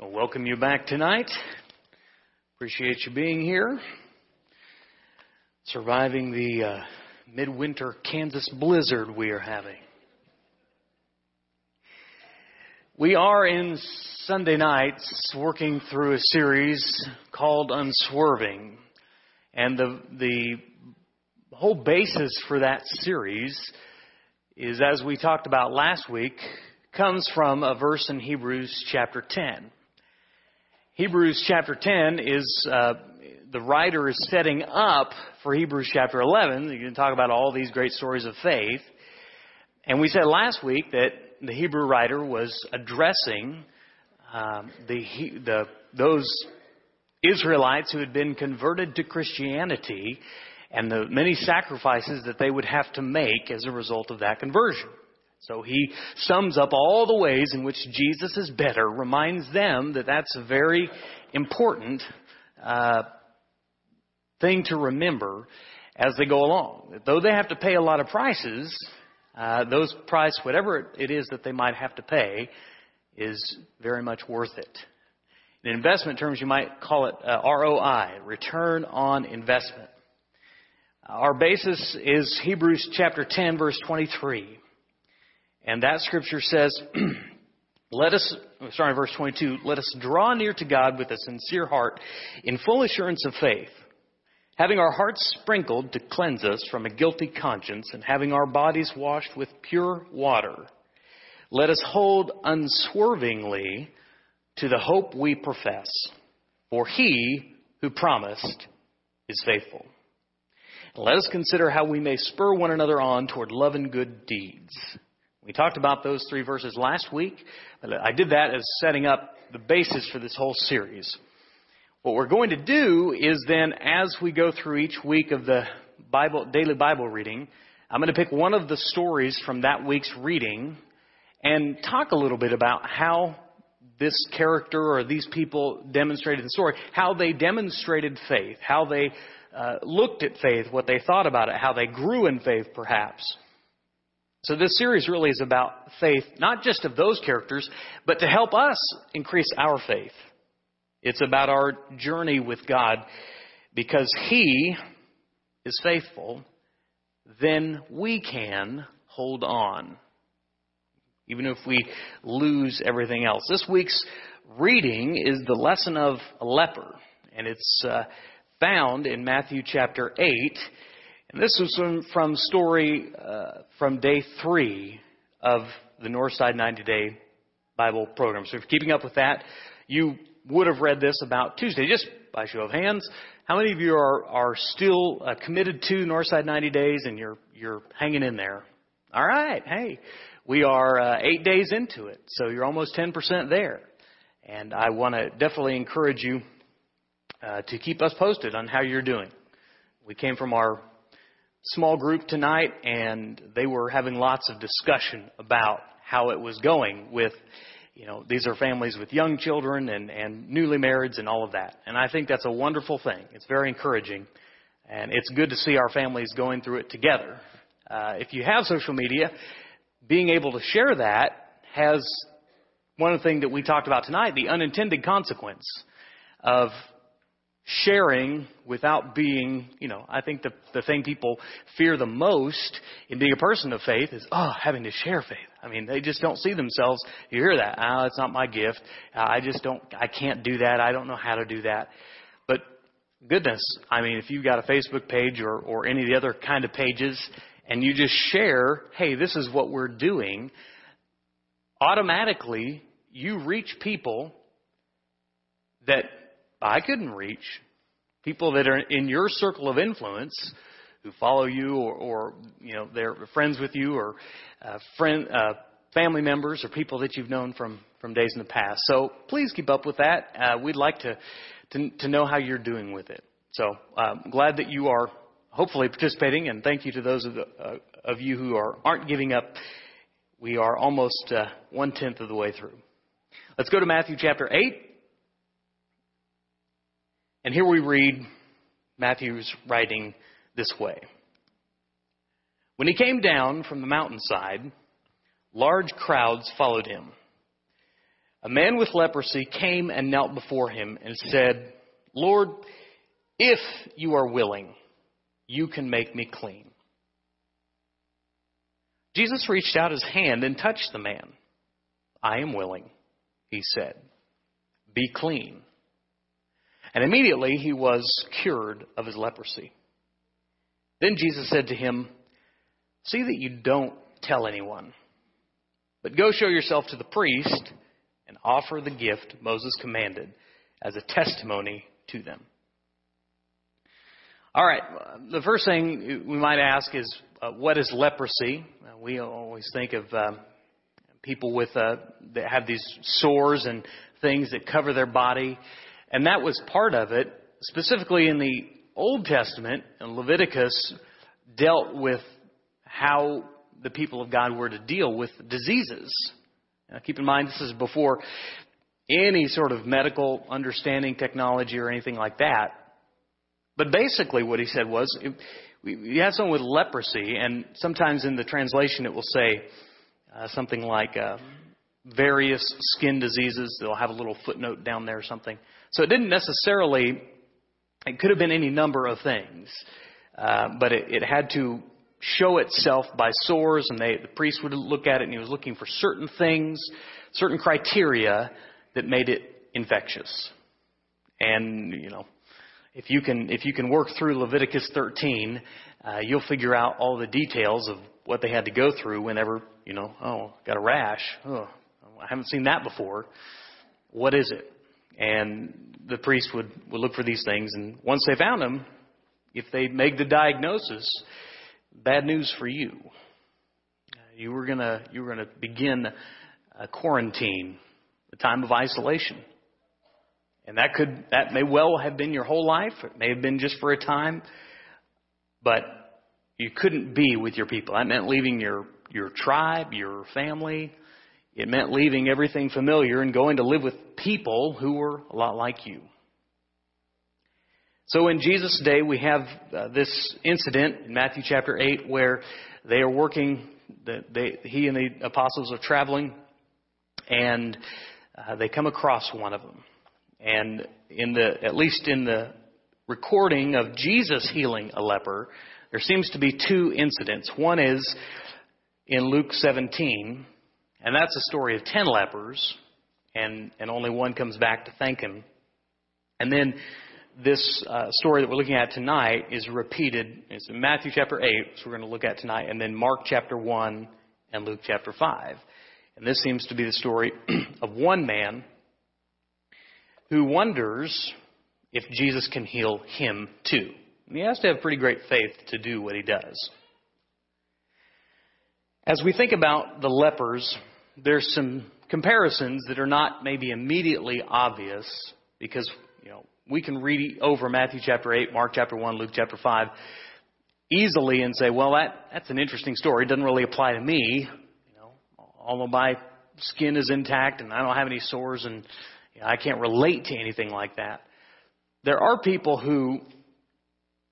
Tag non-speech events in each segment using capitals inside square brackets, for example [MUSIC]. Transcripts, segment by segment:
Well, welcome you back tonight. Appreciate you being here. Surviving the uh, midwinter Kansas blizzard we are having. We are in Sunday nights working through a series called Unswerving. And the, the whole basis for that series is, as we talked about last week, comes from a verse in Hebrews chapter 10. Hebrews chapter 10 is, uh, the writer is setting up for Hebrews chapter 11. You can talk about all these great stories of faith. And we said last week that the Hebrew writer was addressing um, the, the, those Israelites who had been converted to Christianity and the many sacrifices that they would have to make as a result of that conversion. So he sums up all the ways in which Jesus is better, reminds them that that's a very important uh, thing to remember as they go along. Though they have to pay a lot of prices, uh, those price, whatever it is that they might have to pay, is very much worth it. In investment terms, you might call it uh, ROI, return on investment. Our basis is Hebrews chapter 10, verse 23. And that scripture says, [CLEARS THROAT] let us, sorry, verse 22, let us draw near to God with a sincere heart in full assurance of faith, having our hearts sprinkled to cleanse us from a guilty conscience and having our bodies washed with pure water. Let us hold unswervingly to the hope we profess, for he who promised is faithful. let us consider how we may spur one another on toward love and good deeds. We talked about those three verses last week. I did that as setting up the basis for this whole series. What we're going to do is then, as we go through each week of the Bible, daily Bible reading, I'm going to pick one of the stories from that week's reading and talk a little bit about how this character or these people demonstrated the story, how they demonstrated faith, how they uh, looked at faith, what they thought about it, how they grew in faith perhaps. So this series really is about faith, not just of those characters, but to help us increase our faith. It's about our journey with God because He is faithful, then we can hold on. Even if we lose everything else. This week's reading is the lesson of a leper, and it's uh, found in Matthew chapter 8 and this was from, from story uh, from day three of the Northside 90 Day Bible program. So if you're keeping up with that, you would have read this about Tuesday. Just by show of hands, how many of you are, are still uh, committed to Northside 90 Days and you're, you're hanging in there? All right. Hey, we are uh, eight days into it, so you're almost 10% there. And I want to definitely encourage you uh, to keep us posted on how you're doing. We came from our small group tonight, and they were having lots of discussion about how it was going with, you know, these are families with young children and, and newly marrieds and all of that. And I think that's a wonderful thing. It's very encouraging. And it's good to see our families going through it together. Uh, if you have social media, being able to share that has one of the things that we talked about tonight, the unintended consequence of sharing without being, you know, I think the, the thing people fear the most in being a person of faith is, oh, having to share faith. I mean, they just don't see themselves. You hear that. Oh, it's not my gift. I just don't, I can't do that. I don't know how to do that. But goodness, I mean, if you've got a Facebook page or, or any of the other kind of pages and you just share, hey, this is what we're doing, automatically you reach people that I couldn't reach. People that are in your circle of influence who follow you or, or you know, they're friends with you or uh, friend, uh, family members or people that you've known from, from days in the past. So please keep up with that. Uh, we'd like to, to, to know how you're doing with it. So I'm um, glad that you are hopefully participating and thank you to those of, the, uh, of you who are, aren't giving up. We are almost uh, one tenth of the way through. Let's go to Matthew chapter 8. And here we read Matthew's writing this way. When he came down from the mountainside, large crowds followed him. a man with leprosy came and knelt before him and said, Lord, if you are willing, you can make me clean. Jesus reached out his hand and touched the man. I am willing, he said. Be clean. And immediately he was cured of his leprosy. Then Jesus said to him, See that you don't tell anyone, but go show yourself to the priest and offer the gift Moses commanded as a testimony to them. All right, the first thing we might ask is uh, what is leprosy? Uh, we always think of uh, people with uh, that have these sores and things that cover their body, and that was part of it. Specifically in the Old Testament, and Leviticus dealt with how the people of God were to deal with diseases. Now, keep in mind, this is before any sort of medical understanding, technology, or anything like that. But basically, what he said was, you have someone with leprosy, and sometimes in the translation it will say uh, something like uh, various skin diseases. They'll have a little footnote down there or something. So it didn't necessarily, it could have been any number of things, uh, but it, it had to show itself by sores, and they, the priest would look at it, and he was looking for certain things, certain criteria that made it infectious. And you know, if you can if you can work through Leviticus 13, uh, you'll figure out all the details of what they had to go through whenever you know, oh, got a rash. Oh, I haven't seen that before. What is it? And the priest would would look for these things, and once they found them, if they make the diagnosis, bad news for you. You were gonna you were gonna begin a quarantine, a time of isolation. And that could that may well have been your whole life. It may have been just for a time. But you couldn't be with your people. That meant leaving your your tribe, your family. It meant leaving everything familiar and going to live with people who were a lot like you. So in Jesus' day, we have uh, this incident in Matthew chapter 8 where they are working, the, they, he and the apostles are traveling, and uh, they come across one of them. And in the, at least in the recording of Jesus healing a leper, there seems to be two incidents. One is in Luke 17, and that's a story of 10 lepers, and, and only one comes back to thank him. And then this uh, story that we're looking at tonight is repeated. It's in Matthew chapter 8, so we're going to look at tonight, and then Mark chapter 1 and Luke chapter 5. And this seems to be the story [CLEARS THROAT] of one man who wonders if Jesus can heal him too. And he has to have pretty great faith to do what he does. As we think about the lepers, there's some comparisons that are not maybe immediately obvious because, you know, we can read over Matthew chapter 8, Mark chapter 1, Luke chapter 5 easily and say, well, that, that's an interesting story. It doesn't really apply to me. You know, although my skin is intact and I don't have any sores and you know, I can't relate to anything like that. There are people who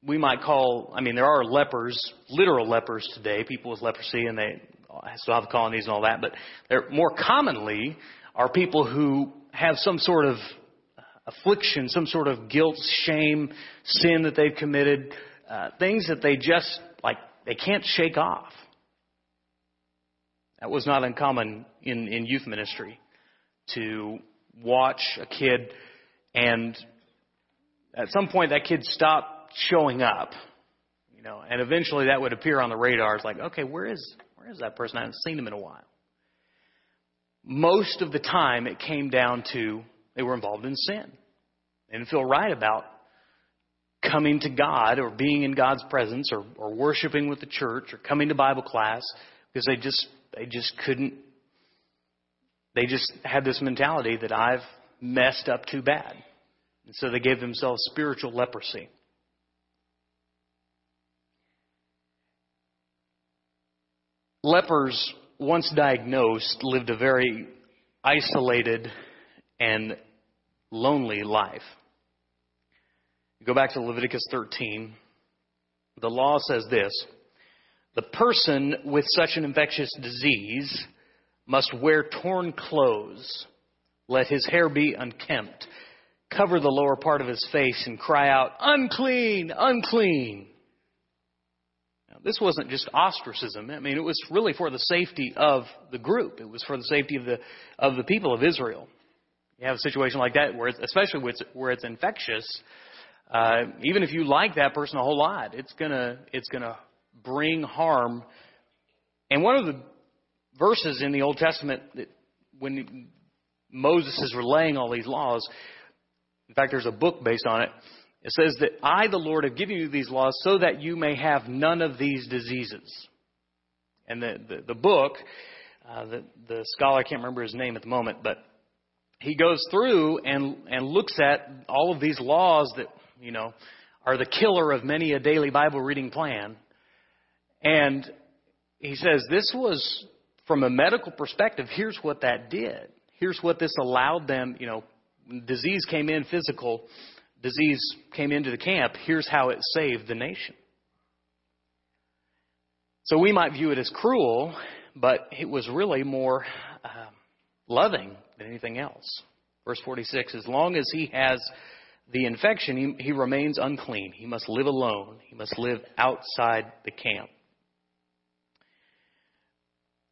we might call, I mean, there are lepers, literal lepers today, people with leprosy, and they have colonies and all that, but there more commonly are people who have some sort of affliction, some sort of guilt, shame, sin that they've committed, uh, things that they just, like, they can't shake off. That was not uncommon in, in youth ministry to watch a kid and at some point that kid stopped showing up. You know, and eventually that would appear on the radar. It's like, okay, where is is that person? I haven't seen him in a while. Most of the time it came down to they were involved in sin. They didn't feel right about coming to God or being in God's presence or, or worshiping with the church or coming to Bible class because they just they just couldn't they just had this mentality that I've messed up too bad. And so they gave themselves spiritual leprosy. Lepers, once diagnosed, lived a very isolated and lonely life. Go back to Leviticus 13. The law says this The person with such an infectious disease must wear torn clothes Let his hair be unkempt. Cover the lower part of his face and cry out, unclean, unclean. This wasn't just ostracism. I mean, it was really for the safety of the group. It was for the safety of the, of the people of Israel. You have a situation like that where it's, especially where it's, where it's infectious, uh, even if you like that person a whole lot, it's gonna, it's gonna bring harm. And one of the verses in the Old Testament that when Moses is relaying all these laws, in fact, there's a book based on it. It says that I, the Lord, have given you these laws so that you may have none of these diseases. And the, the, the book, uh, the, the scholar, I can't remember his name at the moment, but he goes through and, and looks at all of these laws that, you know, are the killer of many a daily Bible reading plan. And he says this was, from a medical perspective, here's what that did. Here's what this allowed them, you know, disease came in physical, disease came into the camp. Here's how it saved the nation. So we might view it as cruel, but it was really more uh, loving than anything else. Verse 46 As long as he has the infection, he, he remains unclean. He must live alone, he must live outside the camp.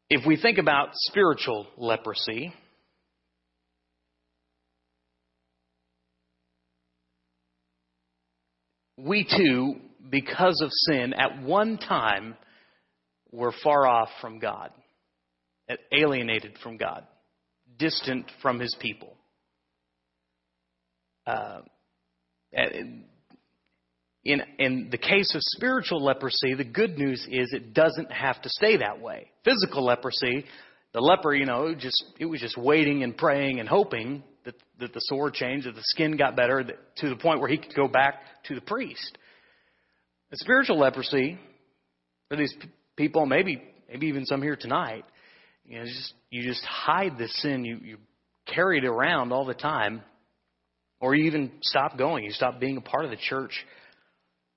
If we think about spiritual leprosy, we too, because of sin, at one time were far off from God, alienated from God, distant from his people. Uh, in, in the case of spiritual leprosy, the good news is it doesn't have to stay that way. Physical leprosy, the leper, you know, just it was just waiting and praying and hoping that, that the sore changed, that the skin got better, that, to the point where he could go back to the priest. The spiritual leprosy for these p- people, maybe maybe even some here tonight, you know, just you just hide the sin, you you carry it around all the time, or you even stop going, you stop being a part of the church.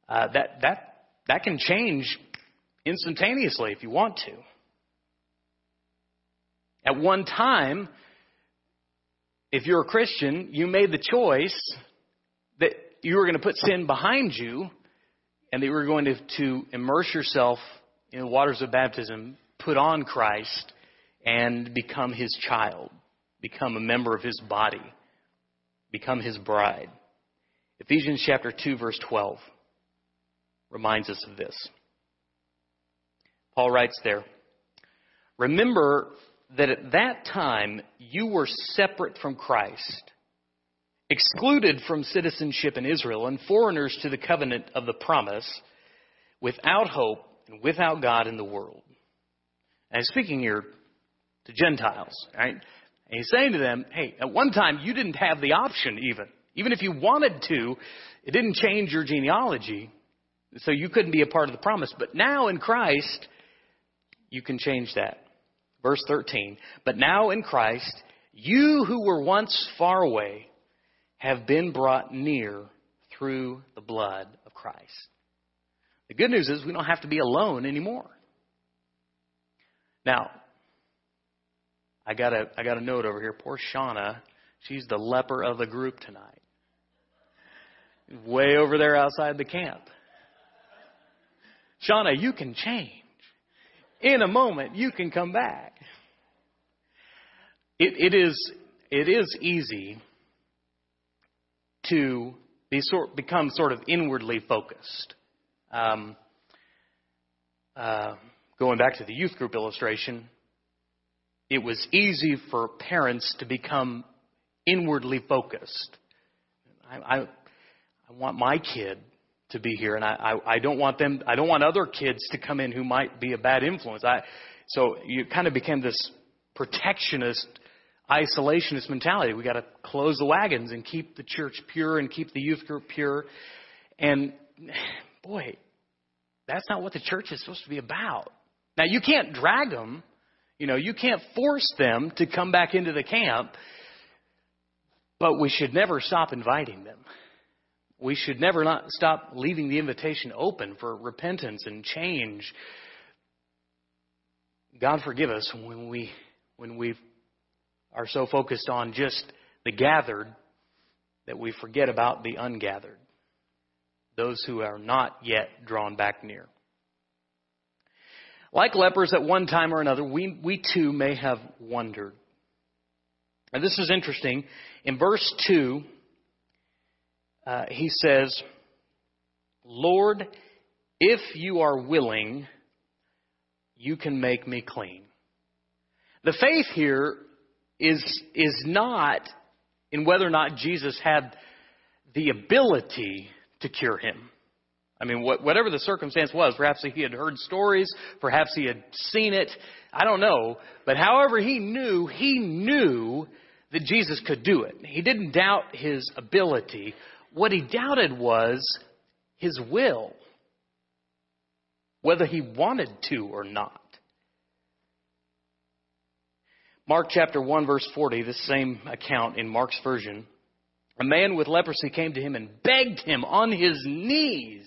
Uh, that that that can change instantaneously if you want to. At one time, if you're a Christian, you made the choice that you were going to put sin behind you and that you were going to, to immerse yourself in the waters of baptism, put on Christ, and become his child, become a member of his body, become his bride. Ephesians chapter 2 verse 12 reminds us of this. Paul writes there, Remember that at that time you were separate from Christ, excluded from citizenship in Israel, and foreigners to the covenant of the promise, without hope and without God in the world. And speaking here to Gentiles, right? And he's saying to them, hey, at one time you didn't have the option even. Even if you wanted to, it didn't change your genealogy, so you couldn't be a part of the promise. But now in Christ, you can change that. Verse 13. But now in Christ, you who were once far away have been brought near through the blood of Christ. The good news is we don't have to be alone anymore. Now, I got a I got a note over here. Poor Shauna, she's the leper of the group tonight. Way over there outside the camp. Shauna, you can change in a moment you can come back. It, it is it is easy to be sort become sort of inwardly focused. Um, uh, going back to the youth group illustration, it was easy for parents to become inwardly focused. I, I, I want my kid to be here, and I, I, I don't want them. I don't want other kids to come in who might be a bad influence. I, so you kind of became this protectionist, isolationist mentality. We got to close the wagons and keep the church pure and keep the youth group pure. And boy, that's not what the church is supposed to be about. Now you can't drag them. You know, you can't force them to come back into the camp, but we should never stop inviting them we should never not stop leaving the invitation open for repentance and change. God forgive us when we when we are so focused on just the gathered that we forget about the ungathered, those who are not yet drawn back near. Like lepers at one time or another, we, we too may have wondered. And this is interesting. In verse 2, uh, he says, Lord, if you are willing, you can make me clean. The faith here is, is not in whether or not Jesus had the ability to cure him. I mean, whatever the circumstance was, perhaps he had heard stories, perhaps he had seen it, I don't know. But however he knew, he knew that Jesus could do it. He didn't doubt his ability. What he doubted was his will, whether he wanted to or not. Mark chapter 1 verse 40, the same account in Mark's version. A man with leprosy came to him and begged him on his knees,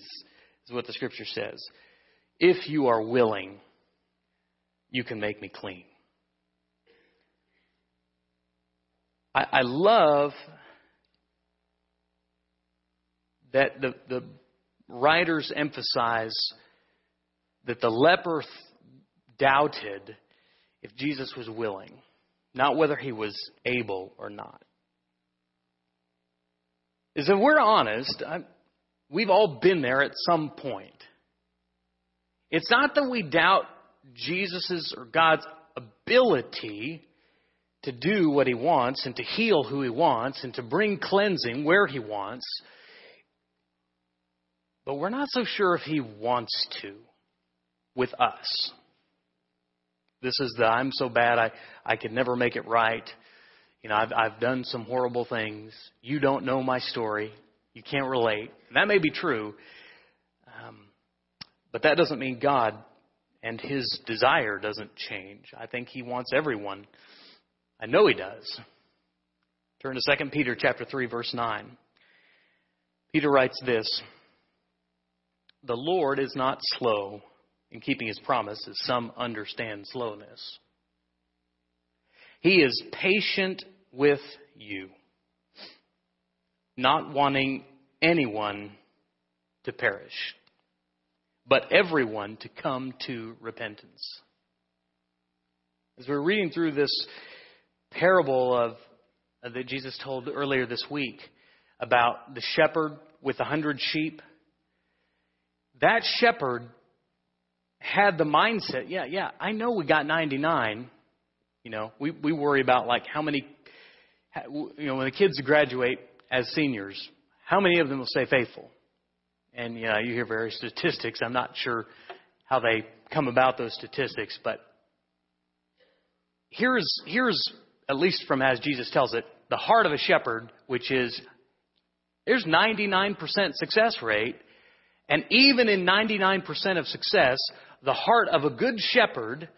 is what the scripture says. If you are willing, you can make me clean. I, I love that the, the writers emphasize that the leper doubted if Jesus was willing not whether he was able or not. Is if we're honest, I, we've all been there at some point. It's not that we doubt Jesus' or God's ability to do what he wants and to heal who he wants and to bring cleansing where he wants. But we're not so sure if he wants to with us. This is the I'm so bad I, I could never make it right. You know, I've, I've done some horrible things. You don't know my story. You can't relate. And that may be true. Um, but that doesn't mean God and his desire doesn't change. I think he wants everyone. I know he does. Turn to 2 Peter chapter 3 verse 9. Peter writes this, "The Lord is not slow in keeping his promise, as some understand slowness. He is patient with you, not wanting anyone to perish, but everyone to come to repentance. As we're reading through this parable of, uh, that Jesus told earlier this week about the shepherd with a hundred sheep, that shepherd had the mindset, yeah, yeah, I know we got 99. You know, we, we worry about like how many, you know, when the kids graduate as seniors, how many of them will stay faithful? And, you know, you hear various statistics. I'm not sure how they come about those statistics, but here's, here's, at least from as Jesus tells it, the heart of a shepherd, which is there's 99% success rate. And even in 99% of success, the heart of a good shepherd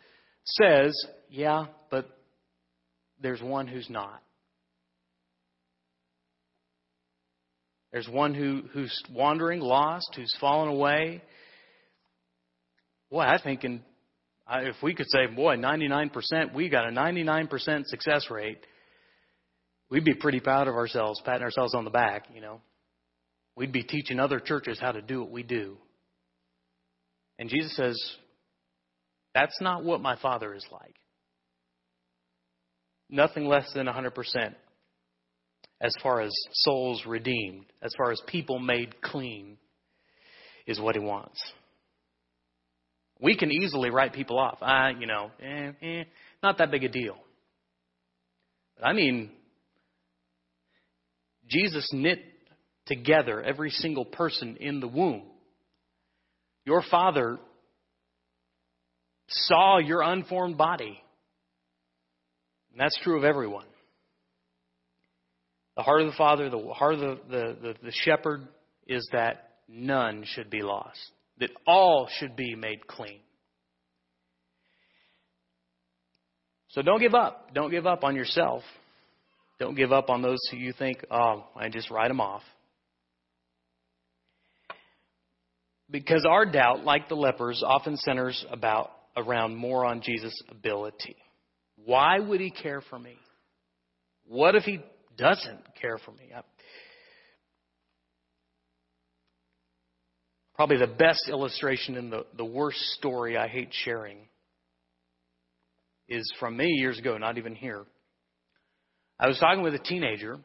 says, yeah, but there's one who's not. There's one who, who's wandering, lost, who's fallen away. Boy, I think in, if we could say, boy, 99%, we got a 99% success rate, we'd be pretty proud of ourselves, patting ourselves on the back, you know. We'd be teaching other churches how to do what we do. And Jesus says, That's not what my Father is like. Nothing less than 100% as far as souls redeemed, as far as people made clean, is what He wants. We can easily write people off. Ah, you know, eh, eh, not that big a deal. But I mean, Jesus knit together every single person in the womb. Your father saw your unformed body. And that's true of everyone. The heart of the Father, the heart of the, the, the, the shepherd is that none should be lost, that all should be made clean. So don't give up. Don't give up on yourself. Don't give up on those who you think, oh, I just write them off. Because our doubt, like the lepers, often centers about around more on Jesus' ability. Why would he care for me? What if he doesn't care for me? I, probably the best illustration and the, the worst story I hate sharing is from many years ago, not even here. I was talking with a teenager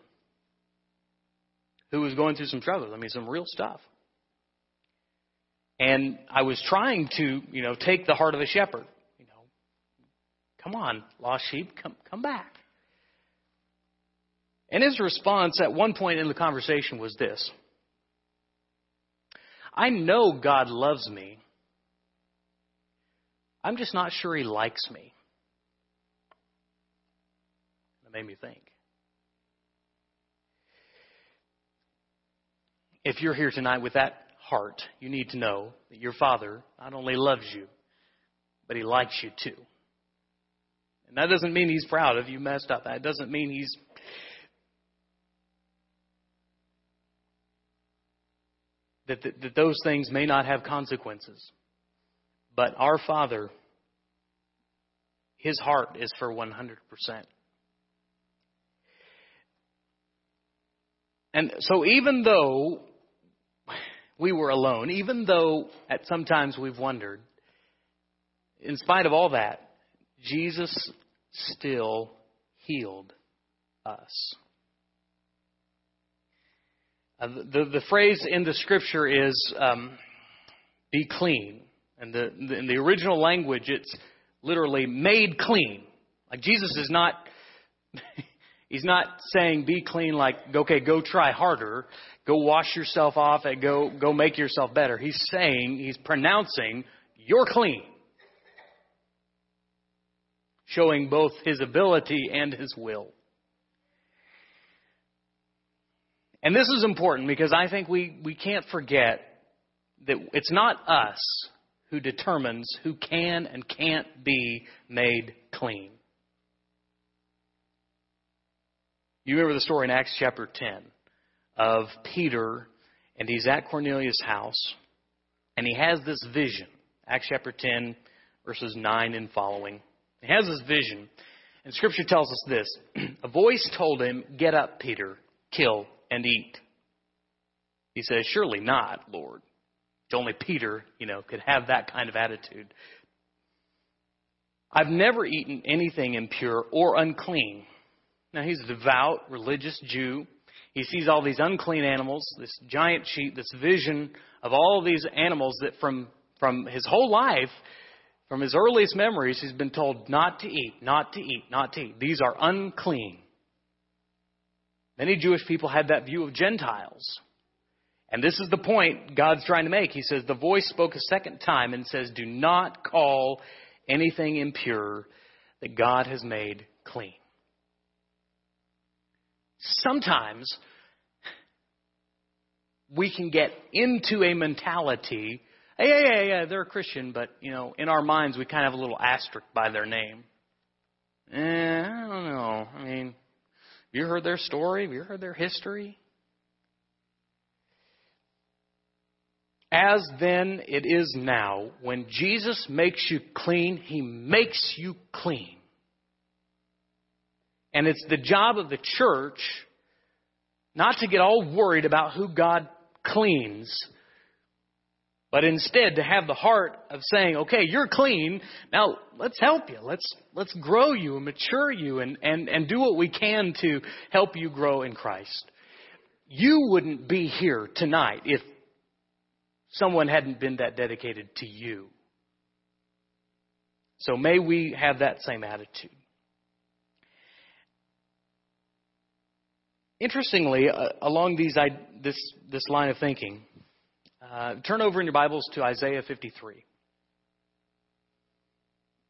who was going through some struggles. I mean, some real stuff. And I was trying to, you know, take the heart of a shepherd. You know, come on, lost sheep, come come back. And his response at one point in the conversation was this I know God loves me. I'm just not sure he likes me. That made me think. If you're here tonight with that heart, you need to know that your Father not only loves you, but He likes you too. And that doesn't mean He's proud of you messed up. That doesn't mean He's that, that, that those things may not have consequences. But our Father, His heart is for 100%. And so even though we were alone, even though at sometimes we've wondered, in spite of all that, Jesus still healed us. Uh, the, the phrase in the scripture is um, be clean. And the, the, in the original language, it's literally made clean. Like Jesus is not, [LAUGHS] he's not saying be clean like, okay, go try harder go wash yourself off and go, go make yourself better. He's saying, he's pronouncing, you're clean. Showing both his ability and his will. And this is important because I think we, we can't forget that it's not us who determines who can and can't be made clean. You remember the story in Acts chapter 10 of Peter, and he's at Cornelius' house, and he has this vision. Acts chapter 10, verses 9 and following. He has this vision, and Scripture tells us this [CLEARS THROAT] A voice told him, Get up, Peter, kill and eat. He says, Surely not, Lord. Only Peter, you know, could have that kind of attitude. I've never eaten anything impure or unclean. Now, he's a devout, religious Jew. He sees all these unclean animals, this giant sheep, this vision of all these animals that from, from his whole life, from his earliest memories, he's been told not to eat, not to eat, not to eat. These are unclean. Many Jewish people had that view of Gentiles. And this is the point God's trying to make. He says, The voice spoke a second time and says, Do not call anything impure that God has made clean sometimes we can get into a mentality hey, yeah, yeah, yeah, they're a Christian, but, you know, in our minds we kind of have a little asterisk by their name. Eh, I don't know. I mean, have you heard their story? Have you heard their history? As then it is now, when Jesus makes you clean, he makes you clean. And it's the job of the church not to get all worried about who God cleans, but instead to have the heart of saying, okay, you're clean. Now let's help you. Let's, let's grow you and mature you and, and, and do what we can to help you grow in Christ. You wouldn't be here tonight if someone hadn't been that dedicated to you. So may we have that same attitude. Interestingly, uh, along these, this, this line of thinking, uh, turn over in your Bibles to Isaiah 53.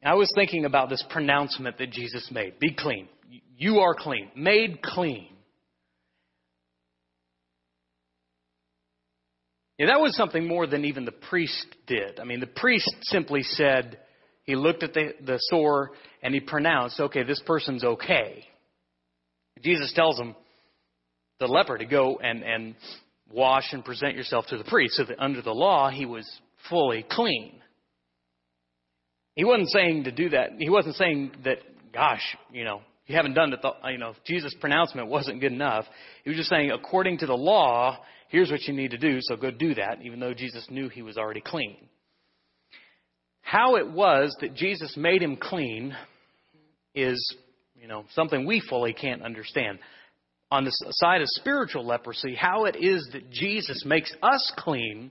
I was thinking about this pronouncement that Jesus made be clean. You are clean, made clean. Yeah, that was something more than even the priest did. I mean, the priest simply said, he looked at the, the sore and he pronounced, okay, this person's okay. Jesus tells him, the leper to go and, and wash and present yourself to the priest. So that under the law, he was fully clean. He wasn't saying to do that. He wasn't saying that, gosh, you know, you haven't done it, you know, Jesus' pronouncement wasn't good enough. He was just saying, according to the law, here's what you need to do, so go do that, even though Jesus knew he was already clean. How it was that Jesus made him clean is, you know, something we fully can't understand. On the side of spiritual leprosy, how it is that Jesus makes us clean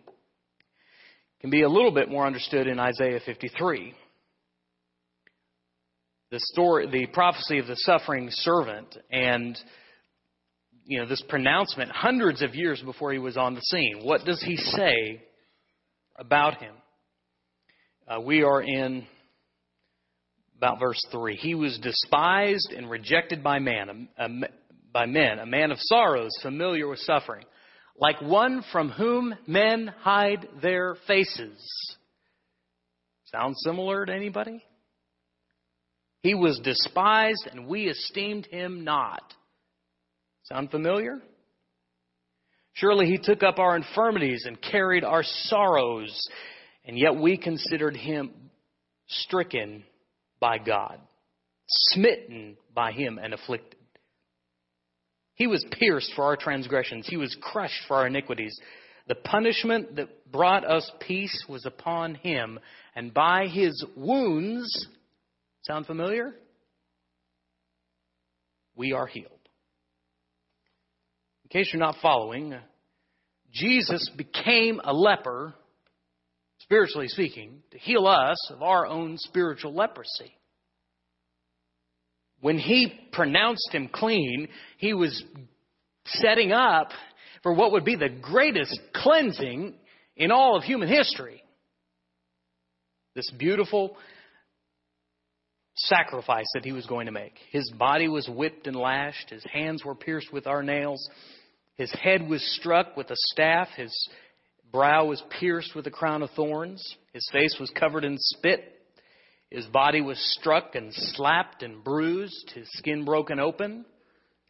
can be a little bit more understood in Isaiah 53. The story, the prophecy of the suffering servant and you know, this pronouncement hundreds of years before he was on the scene. What does he say about him? Uh, we are in about verse 3. He was despised and rejected by man, a, by men, a man of sorrows, familiar with suffering, like one from whom men hide their faces. Sound similar to anybody? He was despised and we esteemed him not. Sound familiar? Surely he took up our infirmities and carried our sorrows, and yet we considered him stricken by God, smitten by him and afflicted. He was pierced for our transgressions, he was crushed for our iniquities. The punishment that brought us peace was upon him, and by his wounds, sound familiar? We are healed. In case you're not following, Jesus became a leper, spiritually speaking, to heal us of our own spiritual leprosy. When he pronounced him clean, he was setting up for what would be the greatest cleansing in all of human history. This beautiful sacrifice that he was going to make. His body was whipped and lashed, his hands were pierced with our nails, his head was struck with a staff. His brow was pierced with a crown of thorns. His face was covered in spit. His body was struck and slapped and bruised. His skin broken open.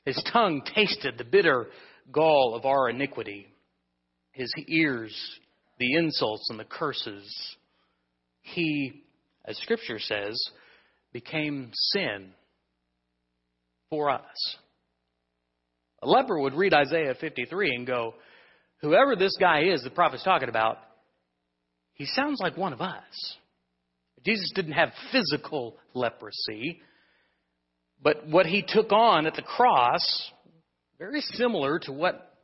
His tongue tasted the bitter gall of our iniquity. His ears, the insults and the curses. He, as Scripture says, became sin for us. A leper would read Isaiah 53 and go, Whoever this guy is the prophet's talking about, he sounds like one of us. Jesus didn't have physical leprosy, but what he took on at the cross, very similar to what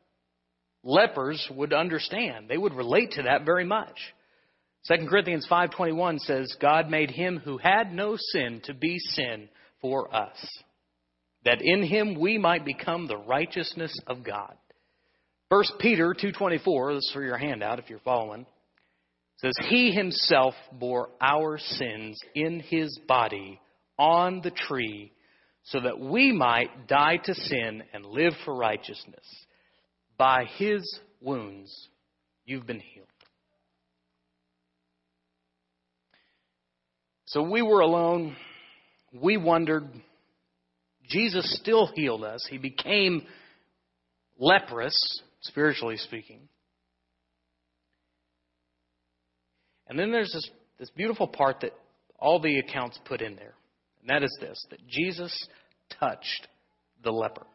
lepers would understand. They would relate to that very much. 2 Corinthians 5:21 says God made him who had no sin to be sin for us that in him we might become the righteousness of God. 1 Peter 2:24, this is for your handout if you're following. Says he himself bore our sins in his body on the tree so that we might die to sin and live for righteousness. By his wounds you've been healed. So we were alone. We wondered Jesus still healed us. He became leprous, spiritually speaking. And then there's this, this beautiful part that all the accounts put in there. And that is this that Jesus touched the leper.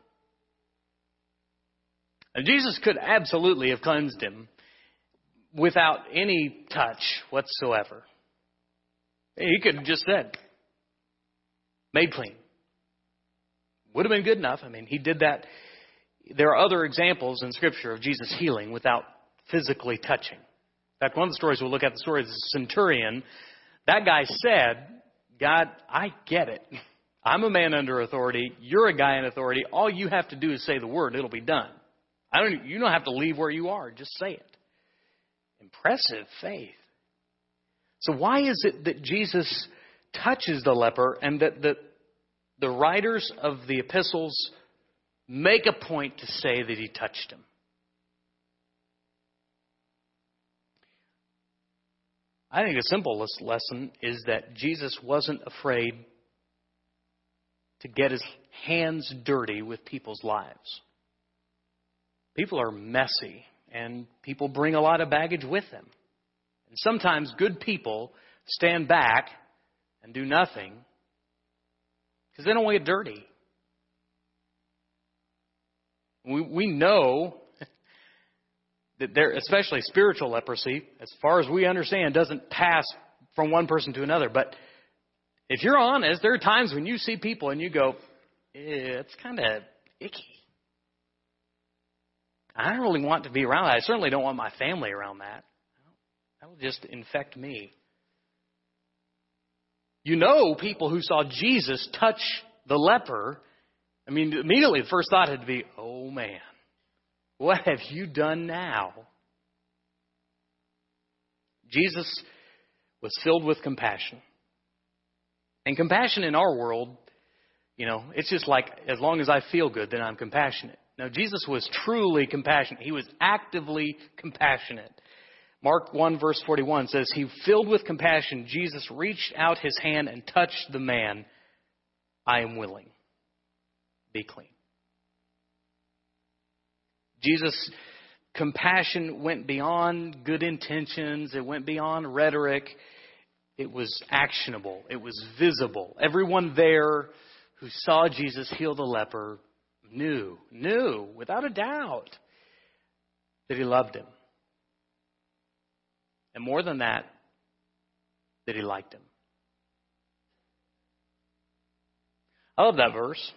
And Jesus could absolutely have cleansed him without any touch whatsoever. He could have just said, made clean. Would have been good enough. I mean, he did that. There are other examples in Scripture of Jesus healing without physically touching. In fact, one of the stories we'll look at, the story of the centurion, that guy said, God, I get it. I'm a man under authority. You're a guy in authority. All you have to do is say the word. It'll be done. I don't, you don't have to leave where you are. Just say it. Impressive faith. So why is it that Jesus touches the leper and that the, the writers of the epistles make a point to say that he touched him. I think the simplest lesson is that Jesus wasn't afraid to get his hands dirty with people's lives. People are messy, and people bring a lot of baggage with them. And sometimes good people stand back and do nothing because they don't want to get dirty. We, we know that there, especially spiritual leprosy, as far as we understand, doesn't pass from one person to another. But if you're honest, there are times when you see people and you go, eh, it's kind of icky. I don't really want to be around that. I certainly don't want my family around that. That will just infect me. You know people who saw Jesus touch the leper. I mean, immediately the first thought had to be, oh man, what have you done now? Jesus was filled with compassion. And compassion in our world, you know, it's just like as long as I feel good, then I'm compassionate. No, Jesus was truly compassionate. He was actively compassionate. Mark 1 verse 41 says, He filled with compassion, Jesus reached out his hand and touched the man. I am willing. Be clean. Jesus' compassion went beyond good intentions. It went beyond rhetoric. It was actionable. It was visible. Everyone there who saw Jesus heal the leper knew, knew, without a doubt, that he loved him. And more than that, that he liked him. I love that verse.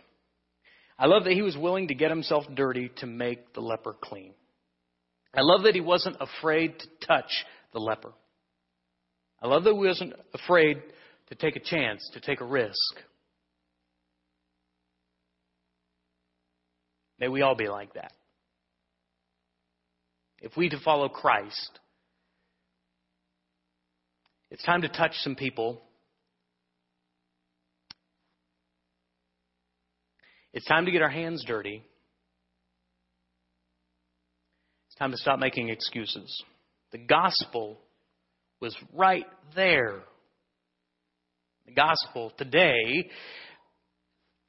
I love that he was willing to get himself dirty to make the leper clean. I love that he wasn't afraid to touch the leper. I love that he wasn't afraid to take a chance, to take a risk. May we all be like that. If we to follow Christ, it's time to touch some people. It's time to get our hands dirty. It's time to stop making excuses. The gospel was right there. The gospel today,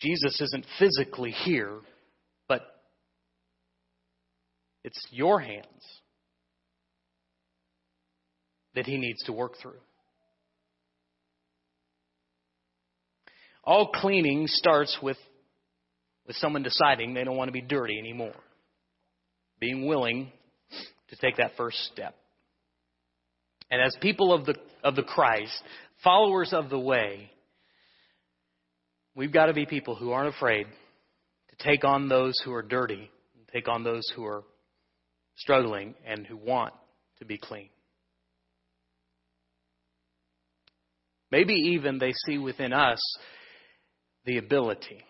Jesus isn't physically here, but it's your hands that he needs to work through. All cleaning starts with, with someone deciding they don't want to be dirty anymore. Being willing to take that first step. And as people of the, of the Christ, followers of the way, we've got to be people who aren't afraid to take on those who are dirty, take on those who are struggling and who want to be clean. Maybe even they see within us the ability.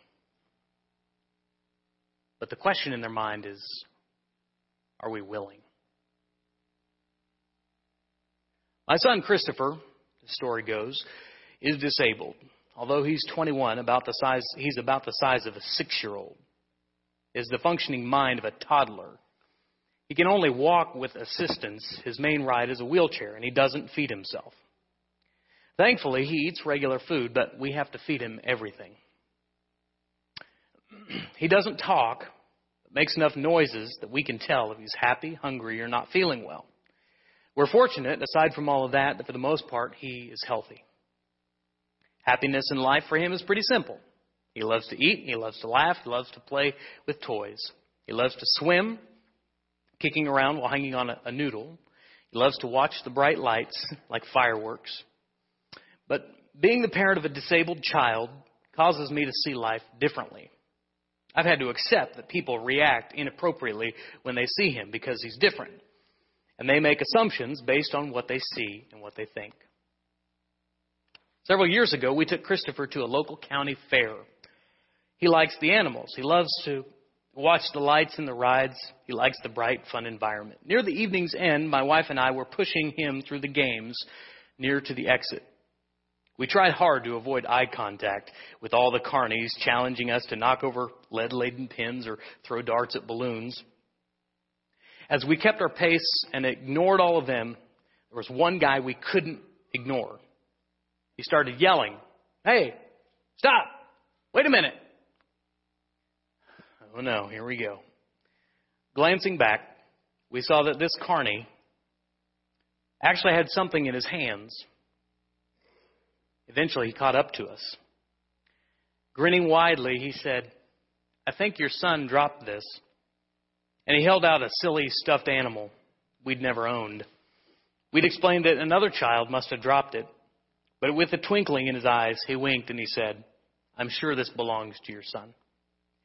But the question in their mind is are we willing? My son Christopher, the story goes, is disabled. Although he's 21, about the size, he's about the size of a six year old. Is the functioning mind of a toddler. He can only walk with assistance. His main ride is a wheelchair, and he doesn't feed himself. Thankfully, he eats regular food, but we have to feed him everything. [CLEARS THROAT] he doesn't talk, but makes enough noises that we can tell if he's happy, hungry, or not feeling well. We're fortunate, aside from all of that, that for the most part, he is healthy. Happiness in life for him is pretty simple. He loves to eat, he loves to laugh, he loves to play with toys. He loves to swim, kicking around while hanging on a, a noodle. He loves to watch the bright lights [LAUGHS] like fireworks. But being the parent of a disabled child causes me to see life differently. I've had to accept that people react inappropriately when they see him because he's different. And they make assumptions based on what they see and what they think. Several years ago, we took Christopher to a local county fair. He likes the animals. He loves to watch the lights and the rides. He likes the bright, fun environment. Near the evening's end, my wife and I were pushing him through the games near to the exit. We tried hard to avoid eye contact with all the carnies challenging us to knock over lead laden pins or throw darts at balloons. As we kept our pace and ignored all of them, there was one guy we couldn't ignore. He started yelling, Hey, stop! Wait a minute! Oh no, here we go. Glancing back, we saw that this carny actually had something in his hands Eventually, he caught up to us. Grinning widely, he said, I think your son dropped this. And he held out a silly stuffed animal we'd never owned. We'd explained that another child must have dropped it. But with a twinkling in his eyes, he winked and he said, I'm sure this belongs to your son.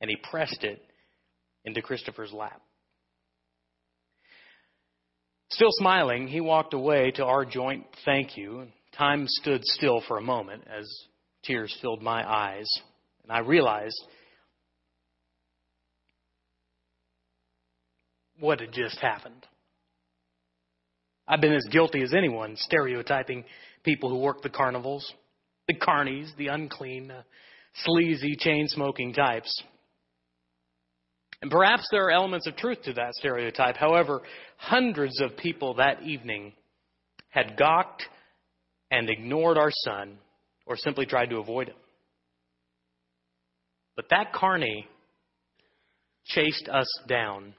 And he pressed it into Christopher's lap. Still smiling, he walked away to our joint thank you. Time stood still for a moment as tears filled my eyes, and I realized what had just happened. I've been as guilty as anyone stereotyping people who work the carnivals, the carnies, the unclean, sleazy, chain smoking types. And perhaps there are elements of truth to that stereotype. However, hundreds of people that evening had gawked and ignored our son or simply tried to avoid him. But that carney chased us down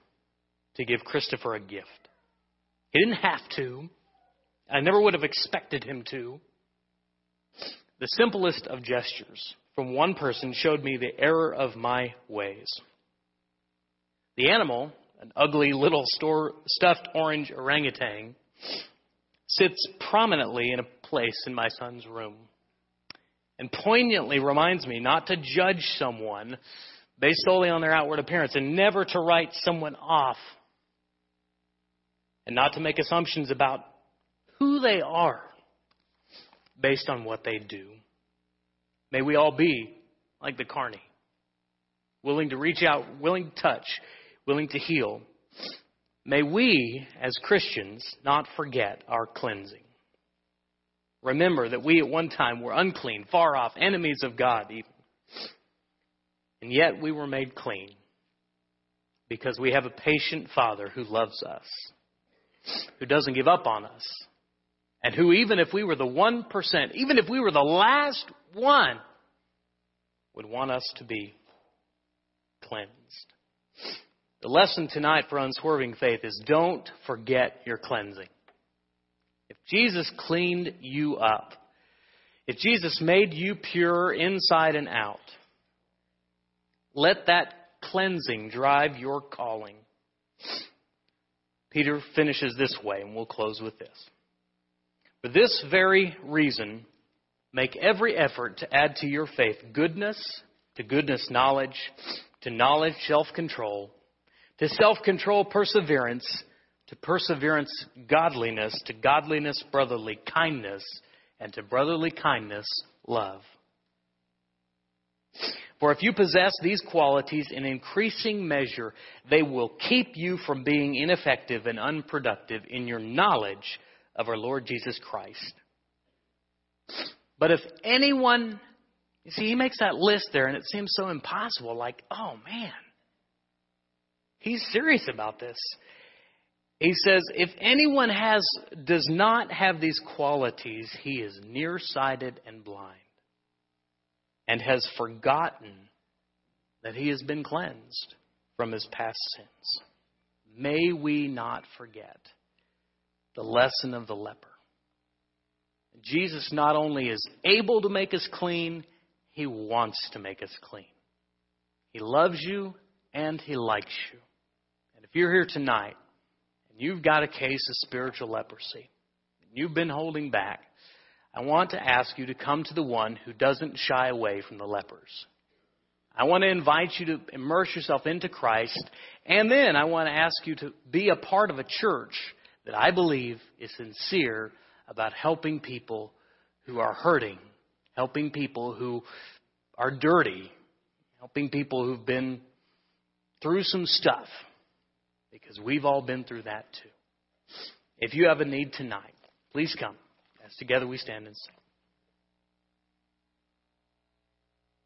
to give Christopher a gift. He didn't have to. I never would have expected him to. The simplest of gestures from one person showed me the error of my ways. The animal, an ugly little store, stuffed orange orangutan, sits prominently in a place in my son's room and poignantly reminds me not to judge someone based solely on their outward appearance and never to write someone off and not to make assumptions about who they are based on what they do. May we all be like the carney, willing to reach out, willing to touch, willing to heal. May we, as Christians, not forget our cleansing. Remember that we at one time were unclean, far off, enemies of God, even. And yet we were made clean because we have a patient Father who loves us, who doesn't give up on us, and who, even if we were the 1%, even if we were the last one, would want us to be cleansed. The lesson tonight for unswerving faith is don't forget your cleansing. If Jesus cleaned you up, if Jesus made you pure inside and out, let that cleansing drive your calling. Peter finishes this way, and we'll close with this. For this very reason, make every effort to add to your faith goodness, to goodness knowledge, to knowledge self control to self control, perseverance, to perseverance, godliness, to godliness, brotherly kindness, and to brotherly kindness, love. For if you possess these qualities in increasing measure, they will keep you from being ineffective and unproductive in your knowledge of our Lord Jesus Christ. But if anyone, you see, he makes that list there and it seems so impossible, like, oh man, He's serious about this. He says, if anyone has, does not have these qualities, he is nearsighted and blind and has forgotten that he has been cleansed from his past sins. May we not forget the lesson of the leper. Jesus not only is able to make us clean, he wants to make us clean. He loves you and he likes you. If you're here tonight and you've got a case of spiritual leprosy, and you've been holding back, I want to ask you to come to the one who doesn't shy away from the lepers. I want to invite you to immerse yourself into Christ, and then I want to ask you to be a part of a church that I believe is sincere about helping people who are hurting, helping people who are dirty, helping people who've been through some stuff because we've all been through that too. If you have a need tonight, please come as together we stand and sing.